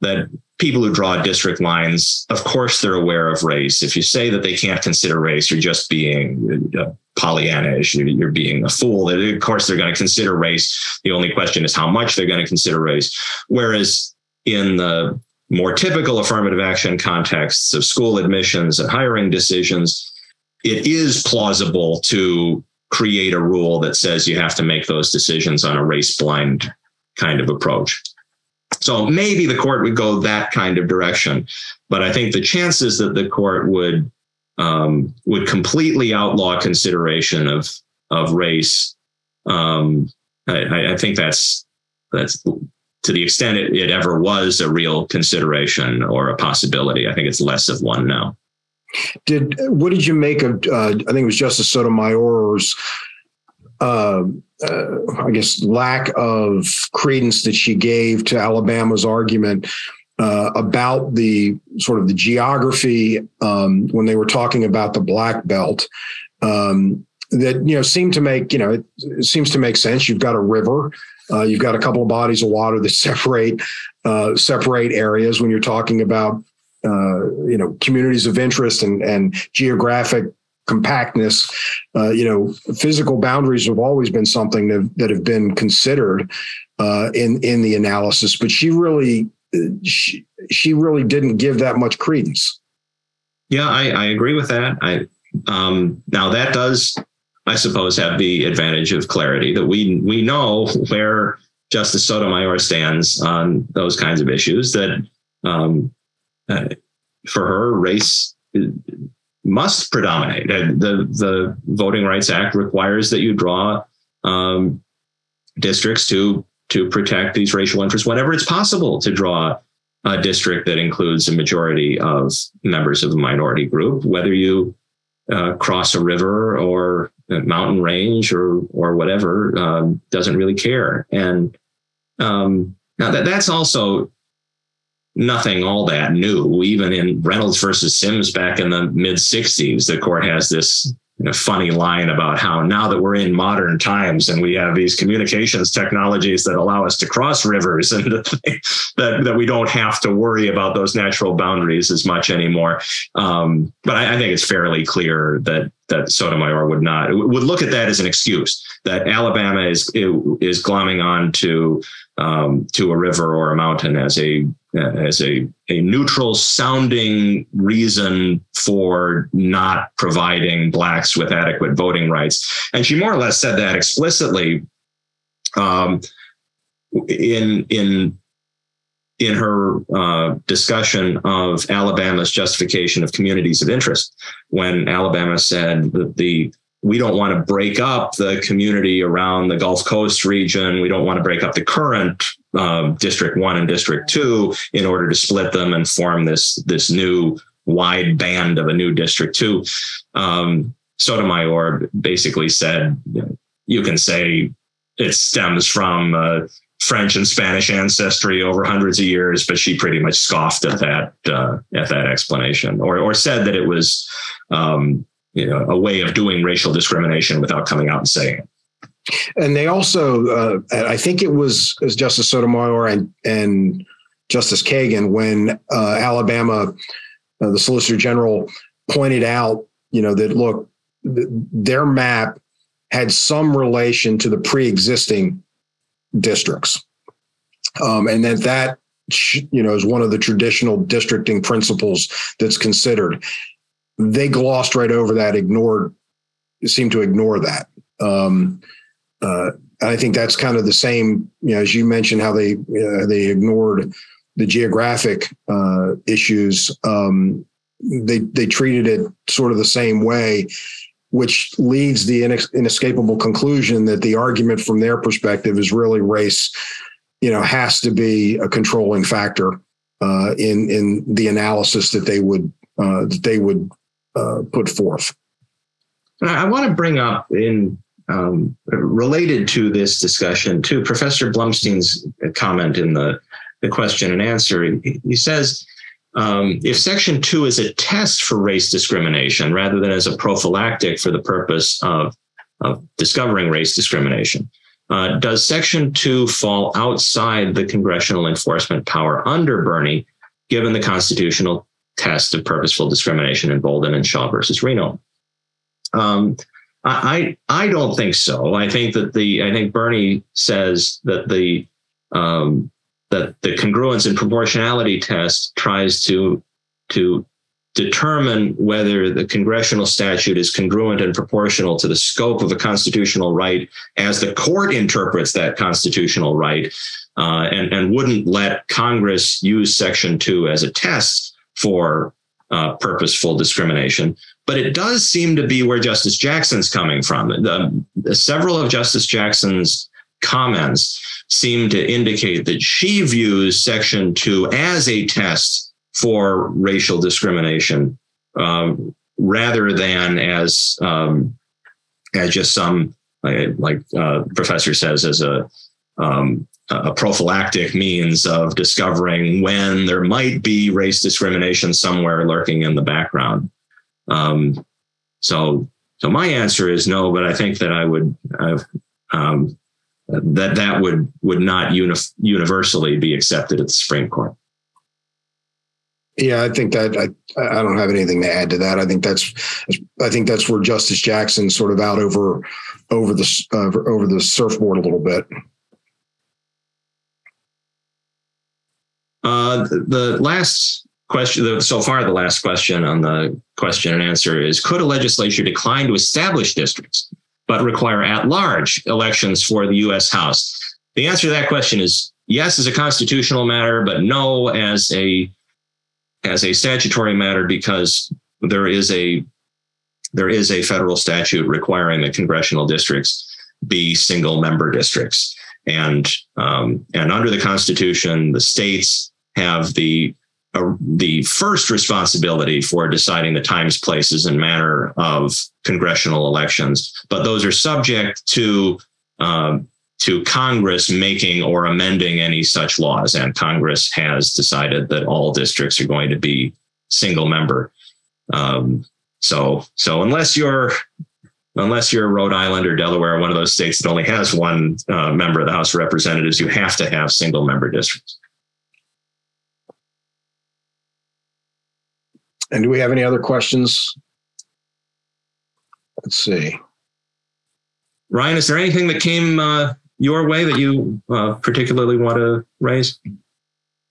that people who draw district lines, of course, they're aware of race. If you say that they can't consider race, you're just being uh, Pollyannish. You're, you're being a fool. Of course, they're going to consider race. The only question is how much they're going to consider race. Whereas in the more typical affirmative action contexts of school admissions and hiring decisions, it is plausible to create a rule that says you have to make those decisions on a race blind kind of approach. So maybe the court would go that kind of direction, but I think the chances that the court would um, would completely outlaw consideration of of race, um, I, I, think that's that's to the extent it, it ever was a real consideration or a possibility. I think it's less of one now. Did what did you make of? Uh, I think it was Justice Sotomayor's uh, uh, I guess, lack of credence that she gave to Alabama's argument uh, about the sort of the geography um, when they were talking about the black belt. Um, that you know seemed to make you know it, it, seems to make sense. You've got a river, uh, you've got a couple of bodies of water that *laughs* separate uh, separate areas when you're talking about uh, you know communities of interest and and geographic compactness. Uh, you know, physical boundaries have always been something that, that have been considered uh, in in the analysis, but she really she, she really didn't give that much credence. Yeah, I, I agree with that. I um, now that does, I suppose, have the advantage of clarity that we we know where Justice Sotomayor stands on those kinds of issues. That um, uh, for her, race must predominate. The the Voting Rights Act requires that you draw um, districts to to protect these racial interests whenever it's possible to draw a district that includes a majority of members of a minority group, whether you uh, cross a river or a mountain range or or whatever, um, doesn't really care. And um, now that that's also nothing all that new. Even in Reynolds versus Sims back in the mid '60s, the court has this you know, funny line about how now that we're in modern times and we have these communications technologies that allow us to cross rivers *laughs* and that, that we don't have to worry about those natural boundaries as much anymore. Um, but I, I, think it's fairly clear that that Sotomayor would not would look at that as an excuse that Alabama is is glomming on to um, to a river or a mountain as a as a, a neutral sounding reason for not providing blacks with adequate voting rights. And she more or less said that explicitly um, in in in her uh, discussion of Alabama's justification of communities of interest, when Alabama said that the we don't want to break up the community around the Gulf Coast region. We don't want to break up the current uh, District One and District Two in order to split them and form this this new wide band of a new District Two. Um, Sotomayor basically said, you can say it stems from uh, French and Spanish ancestry over hundreds of years, but she pretty much scoffed at that uh, at that explanation, or or said that it was um, you know, a way of doing racial discrimination without coming out and saying it. And they also, uh, I think it was as Justice Sotomayor and, and Justice Kagan when uh, Alabama, uh, the Solicitor General pointed out, you know, that look, th- their map had some relation to the pre-existing districts, um, and that that you know is one of the traditional districting principles that's considered they glossed right over that, ignored, seemed to ignore that. Um, uh, I think that's kind of the same, you know, as you mentioned, how they uh, they ignored the geographic uh, issues. Um, they they treated it sort of the same way, which leads the inescapable conclusion that the argument from their perspective is really race. You know, has to be a controlling factor uh, in in the analysis that they would uh, that they would uh, put forth. I want to bring up in um, related to this discussion to Professor Blumstein's comment in the, the question and answer. He, he says, um, if Section 2 is a test for race discrimination rather than as a prophylactic for the purpose of, of discovering race discrimination, uh, does Section 2 fall outside the congressional enforcement power under Boerne, given the constitutional test of purposeful discrimination in Bolden and Shaw versus Reno. Um, I I don't think so. I think that the I think Boerne says that the um, that the congruence and proportionality test tries to to determine whether the congressional statute is congruent and proportional to the scope of a constitutional right as the court interprets that constitutional right uh, and, and wouldn't let Congress use Section 2 as a test for uh, purposeful discrimination. But it does seem to be where Justice Jackson's coming from. The, the, several of Justice Jackson's comments seem to indicate that she views Section 2 as a test for racial discrimination um, rather than as um, as just some like uh, professor says as a um, a prophylactic means of discovering when there might be race discrimination somewhere lurking in the background. Um, so, so my answer is no, but I think that I would um, that that would would not uni- universally be accepted at the Supreme Court. Yeah, I think that I, I don't have anything to add to that. I think that's I think that's where Justice Jackson sort of out over over the uh, over the surfboard a little bit. Uh, the last question, so far, the last question on the question and answer is Could a legislature decline to establish districts, but require at large elections for the U.S. House? The answer to that question is yes, as a constitutional matter, but no, as a as a statutory matter, because there is a there is a federal statute requiring that congressional districts be single member districts. And um, and under the Constitution, the states have the uh, the first responsibility for deciding the times, places, and manner of congressional elections, but those are subject to uh, to Congress making or amending any such laws. And Congress has decided that all districts are going to be single member. Um, so so unless you're unless you're Rhode Island or Delaware, one of those states that only has one uh, member of the House of Representatives, you have to have single member districts. And do we have any other questions? Let's see. Ryan, is there anything that came uh, your way that you uh, particularly want to raise?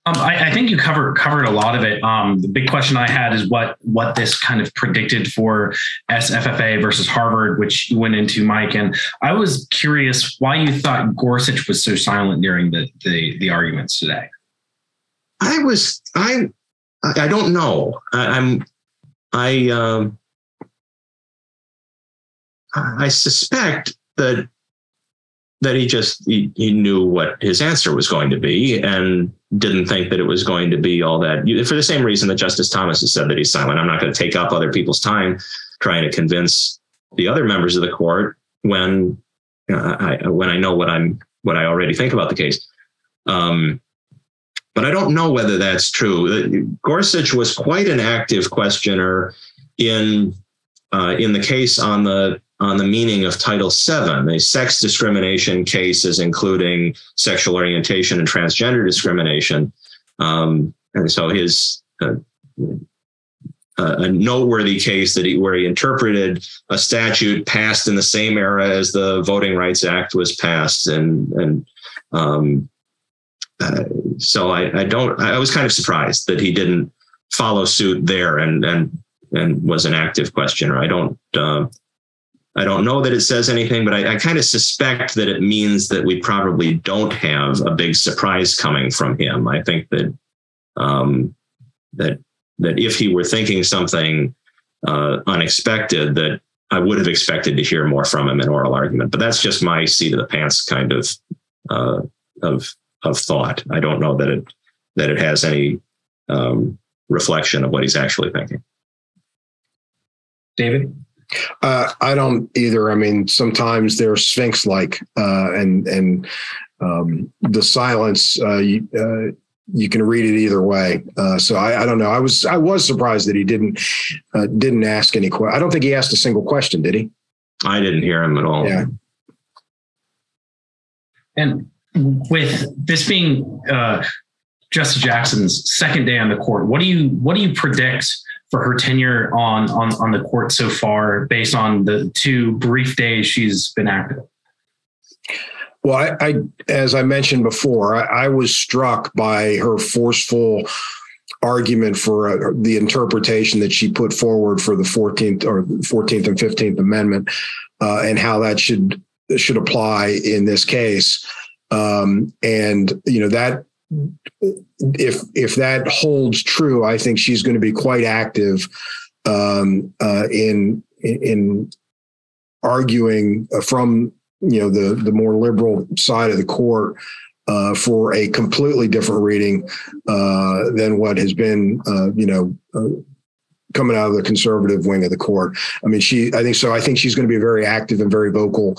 Um, I, I, think you covered covered a lot of it. Um, the big question I had is what what this kind of predicted for SFFA versus Harvard, which you went into, Mike. And I was curious why you thought Gorsuch was so silent during the the, the arguments today. I was I I don't know. I, am I um, I suspect that that he just he, he knew what his answer was going to be and didn't think that it was going to be all that for the same reason that Justice Thomas has said that he's silent. I'm not going to take up other people's time trying to convince the other members of the court when uh, I when I know what I'm what I already think about the case. Um, but I don't know whether that's true. Gorsuch was quite an active questioner in uh, in the case on the on the meaning of Title VII, a sex discrimination cases including sexual orientation and transgender discrimination. Um, and so his uh, a noteworthy case that he, where he interpreted a statute passed in the same era as the Voting Rights Act was passed, and and um, uh, so I, I don't. I was kind of surprised that he didn't follow suit there and and and was an active questioner. I don't. Uh, I don't know that it says anything, but I, I kind of suspect that it means that we probably don't have a big surprise coming from him. I think that um, that that if he were thinking something uh, unexpected, that I would have expected to hear more from him in oral argument. But that's just my seat of the pants kind of uh, of of thought. I don't know that it that it has any um, reflection of what he's actually thinking. David. Uh, I don't either. I mean, sometimes they're sphinx like, uh, and and um, the silence. Uh, you, uh, you can read it either way. Uh, so I, I, don't know. I was I was surprised that he didn't uh, didn't ask any. I don't think he asked a single question. Did he? I didn't hear him at all. Yeah. And with this being uh, Jackson's second day on the court, what do you what do you predict for her tenure on on on the court so far, based on the two brief days she's been active? Well, I, I as I mentioned before, I, I, was struck by her forceful argument for uh, the interpretation that she put forward for the 14th or 14th and 15th Amendment, uh, and how that should should apply in this case. Um, and you know that if if that holds true, I think she's going to be quite active um, uh, in in arguing from you know the the more liberal side of the court uh, for a completely different reading uh, than what has been uh, you know uh, coming out of the conservative wing of the court. I mean, she I think so. I think she's going to be very active and very vocal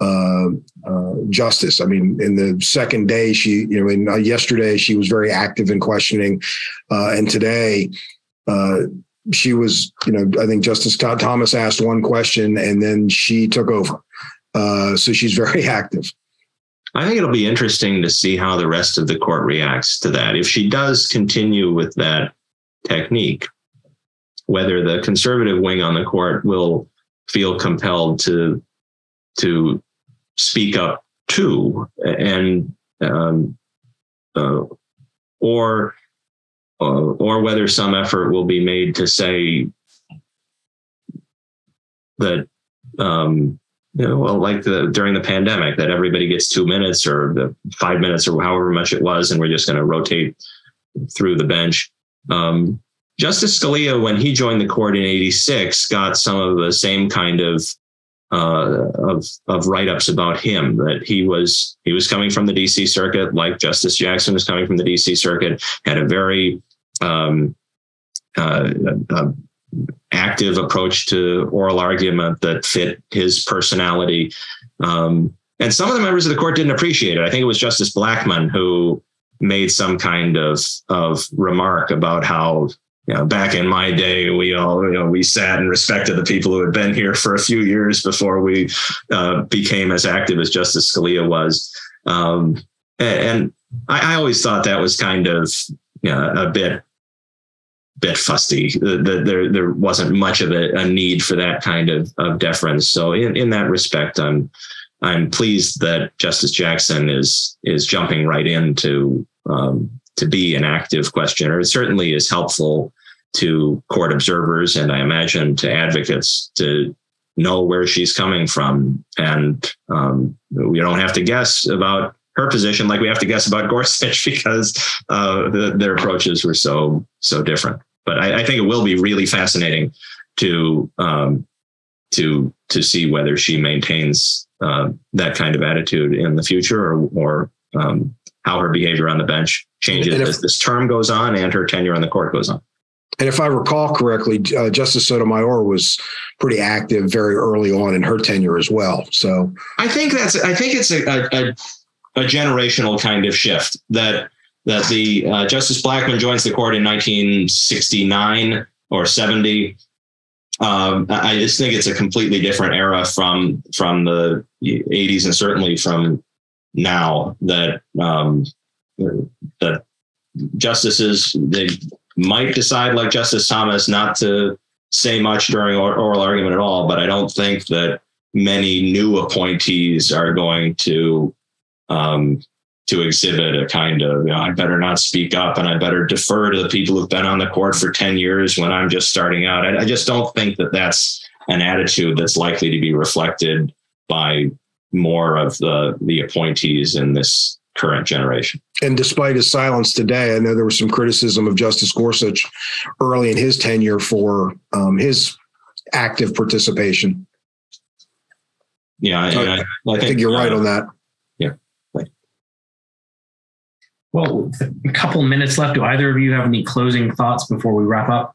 uh, uh, justice. I mean, in the second day, she, you know, in, uh, yesterday she was very active in questioning, uh, and today uh, she was, you know, I think Justice Thomas asked one question and then she took over. So she's very *laughs* active. I think it'll be interesting to see how the rest of the court reacts to that. If she does continue with that technique. Whether the conservative wing on the court will feel compelled to to speak up to and um, uh, or uh, or whether some effort will be made to say that um, you know, well, like the during the pandemic, that everybody gets two minutes or the five minutes or however much it was, and we're just going to rotate through the bench. Um, Justice Scalia, when he joined the court in '86, got some of the same kind of uh, of of write ups about him that he was he was coming from the D.C. circuit, like Justice Jackson was coming from the D.C. circuit, had a very um, uh, uh, active approach to oral argument that fit his personality. Um, and some of the members of the court didn't appreciate it. I think it was Justice Blackmun who made some kind of of remark about how you know, back in my day, we all, you know, we sat and respected the people who had been here for a few years before we uh, became as active as Justice Scalia was. Um, and I, I, always thought that was kind of you know, a bit, bit fusty. The, the, there, there wasn't much of a, a, need for that kind of, of deference. So in, in that respect, I'm, I'm pleased that Justice Jackson is is jumping right into um, to be an active questioner. It certainly is helpful to court observers and I imagine to advocates to know where she's coming from. And um, we don't have to guess about her position like we have to guess about Gorsuch *laughs* because uh, the, their approaches were so so different. But I, I, think it will be really fascinating to um, to to see whether she maintains uh, that kind of attitude in the future or, or um, how her behavior on the bench changes if, as this term goes on and her tenure on the court goes on. And if I recall correctly, uh, Justice Sotomayor was pretty active very early on in her tenure as well. So I think that's I think it's a, a, a generational kind of shift that that the uh, Justice Blackmun joins the court in 1969 or 70. Um, I just think it's a completely different era from from the 80s and certainly from now that um, that justices they might decide, like Justice Thomas, not to say much during oral argument at all. But I don't think that many new appointees are going to um, to exhibit a kind of, you know, I better not speak up and I better defer to the people who've been on the court for 10 years when I'm just starting out. I, I just don't think that that's an attitude that's likely to be reflected by more of the the appointees in this current generation. And despite his silence today, I know there was some criticism of Justice Gorsuch early in his tenure for um, his active participation. Yeah, I, I, I, think, think, you're uh, right on that. Yeah. Well, a couple minutes left. Do either of you have any closing thoughts before we wrap up?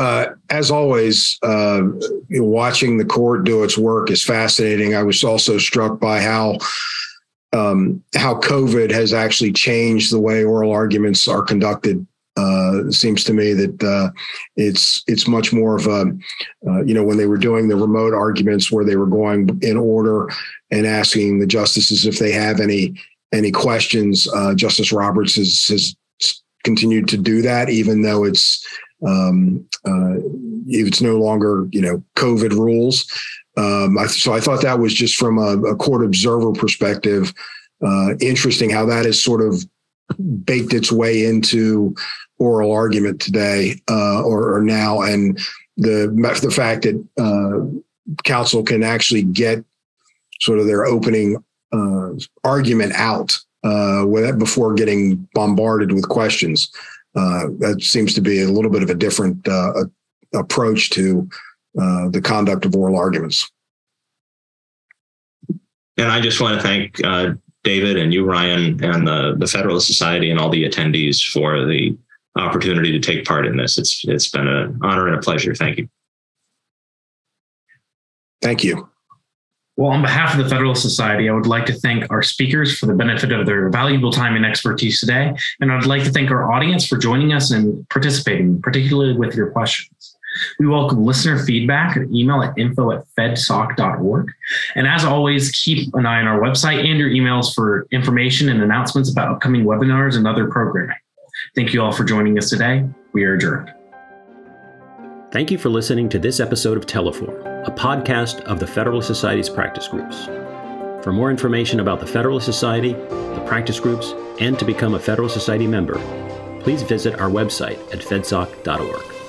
Uh, as always, uh, watching the court do its work is fascinating. I was also struck by how um, how COVID has actually changed the way oral arguments are conducted. Uh, it seems to me that uh, it's it's much more of a uh, you know when they were doing the remote arguments where they were going in order and asking the justices if they have any any questions. Uh, Justice Roberts has, has continued to do that, even though it's um, uh, it's no longer you know COVID rules. Um, I, so I thought that was just from a, a court observer perspective uh, interesting how that has sort of baked its way into oral argument today uh, or, or, now, and the the fact that uh, counsel can actually get sort of their opening uh, argument out uh, before getting bombarded with questions. Uh, that seems to be a little bit of a different uh, approach to uh, the conduct of oral arguments. And I just want to thank uh, David and you, Ryan, and the, the Federalist Society and all the attendees for the opportunity to take part in this. It's it's been an honor and a pleasure. Thank you. Thank you. Well, on behalf of the Federal Society, I would like to thank our speakers for the benefit of their valuable time and expertise today. And I'd like to thank our audience for joining us and participating, particularly with your questions. We welcome listener feedback at email at info at fedsoc.org. And as always, keep an eye on our website and your emails for information and announcements about upcoming webinars and other programming. Thank you all for joining us today. We are adjourned. Thank you for listening to this episode of Teleforum, a podcast of the Federalist Society's practice groups. For more information about the Federalist Society, the practice groups, and to become a Federalist Society member, please visit our website at fedsoc.org.